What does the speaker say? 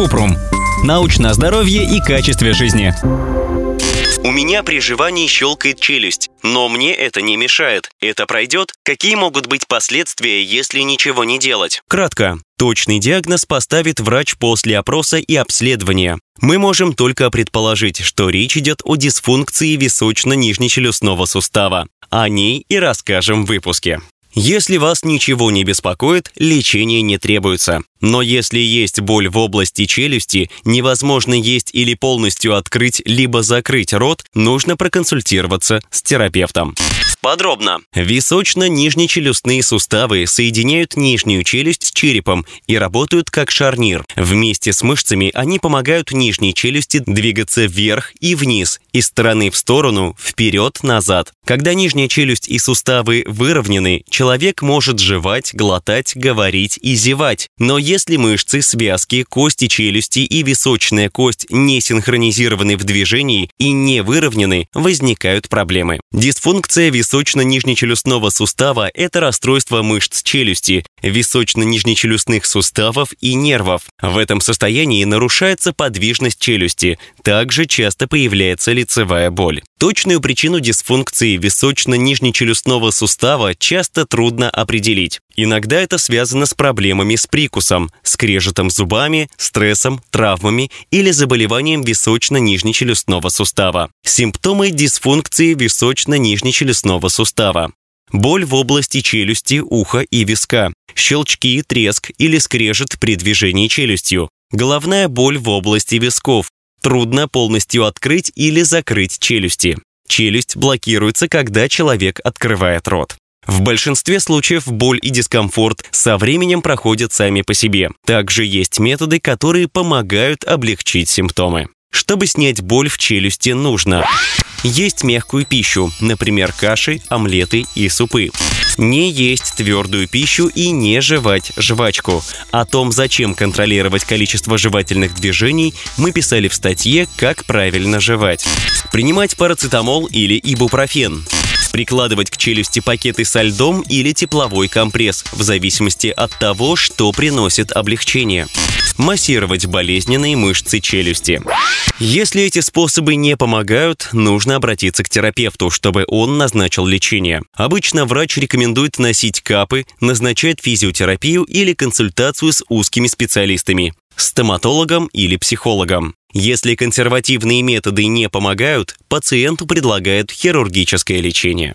Купрум. Научное здоровье и качестве жизни. У меня при жевании щелкает челюсть, но мне это не мешает. Это пройдет? Какие могут быть последствия, если ничего не делать? Кратко. Точный диагноз поставит врач после опроса и обследования. Мы можем только предположить, что речь идет о дисфункции височно-нижнечелюстного сустава. О ней и расскажем в выпуске. Если вас ничего не беспокоит, лечение не требуется. Но если есть боль в области челюсти, невозможно есть или полностью открыть, либо закрыть рот, нужно проконсультироваться с терапевтом. Подробно. Височно-нижнечелюстные суставы соединяют нижнюю челюсть с черепом и работают как шарнир. Вместе с мышцами они помогают нижней челюсти двигаться вверх и вниз, из стороны в сторону, вперед-назад. Когда нижняя челюсть и суставы выровнены, человек может жевать, глотать, говорить и зевать. Но если мышцы, связки, кости челюсти и височная кость не синхронизированы в движении и не выровнены, возникают проблемы. Дисфункция височно-нижнечелюстного сустава – это расстройство мышц челюсти, височно-нижнечелюстных суставов и нервов. В этом состоянии нарушается подвижность челюсти. Также часто появляется лицевая боль. Точную причину дисфункции височно-нижнечелюстного сустава часто трудно определить. Иногда это связано с проблемами с прикусом, скрежетом зубами, стрессом, травмами или заболеванием височно-нижнечелюстного сустава. Симптомы дисфункции височно-нижнечелюстного сустава. Боль в области челюсти, уха и виска. Щелчки, треск или скрежет при движении челюстью. Головная боль в области висков. Трудно полностью открыть или закрыть челюсти. Челюсть блокируется, когда человек открывает рот. В большинстве случаев боль и дискомфорт со временем проходят сами по себе. Также есть методы, которые помогают облегчить симптомы. Чтобы снять боль в челюсти, нужно есть мягкую пищу, например, каши, омлеты и супы. Не есть твердую пищу и не жевать жвачку. О том, зачем контролировать количество жевательных движений, мы писали в статье «Как правильно жевать». Принимать парацетамол или ибупрофен прикладывать к челюсти пакеты со льдом или тепловой компресс, в зависимости от того, что приносит облегчение. Массировать болезненные мышцы челюсти. Если эти способы не помогают, нужно обратиться к терапевту, чтобы он назначил лечение. Обычно врач рекомендует носить капы, назначает физиотерапию или консультацию с узкими специалистами стоматологом или психологом. Если консервативные методы не помогают, пациенту предлагают хирургическое лечение.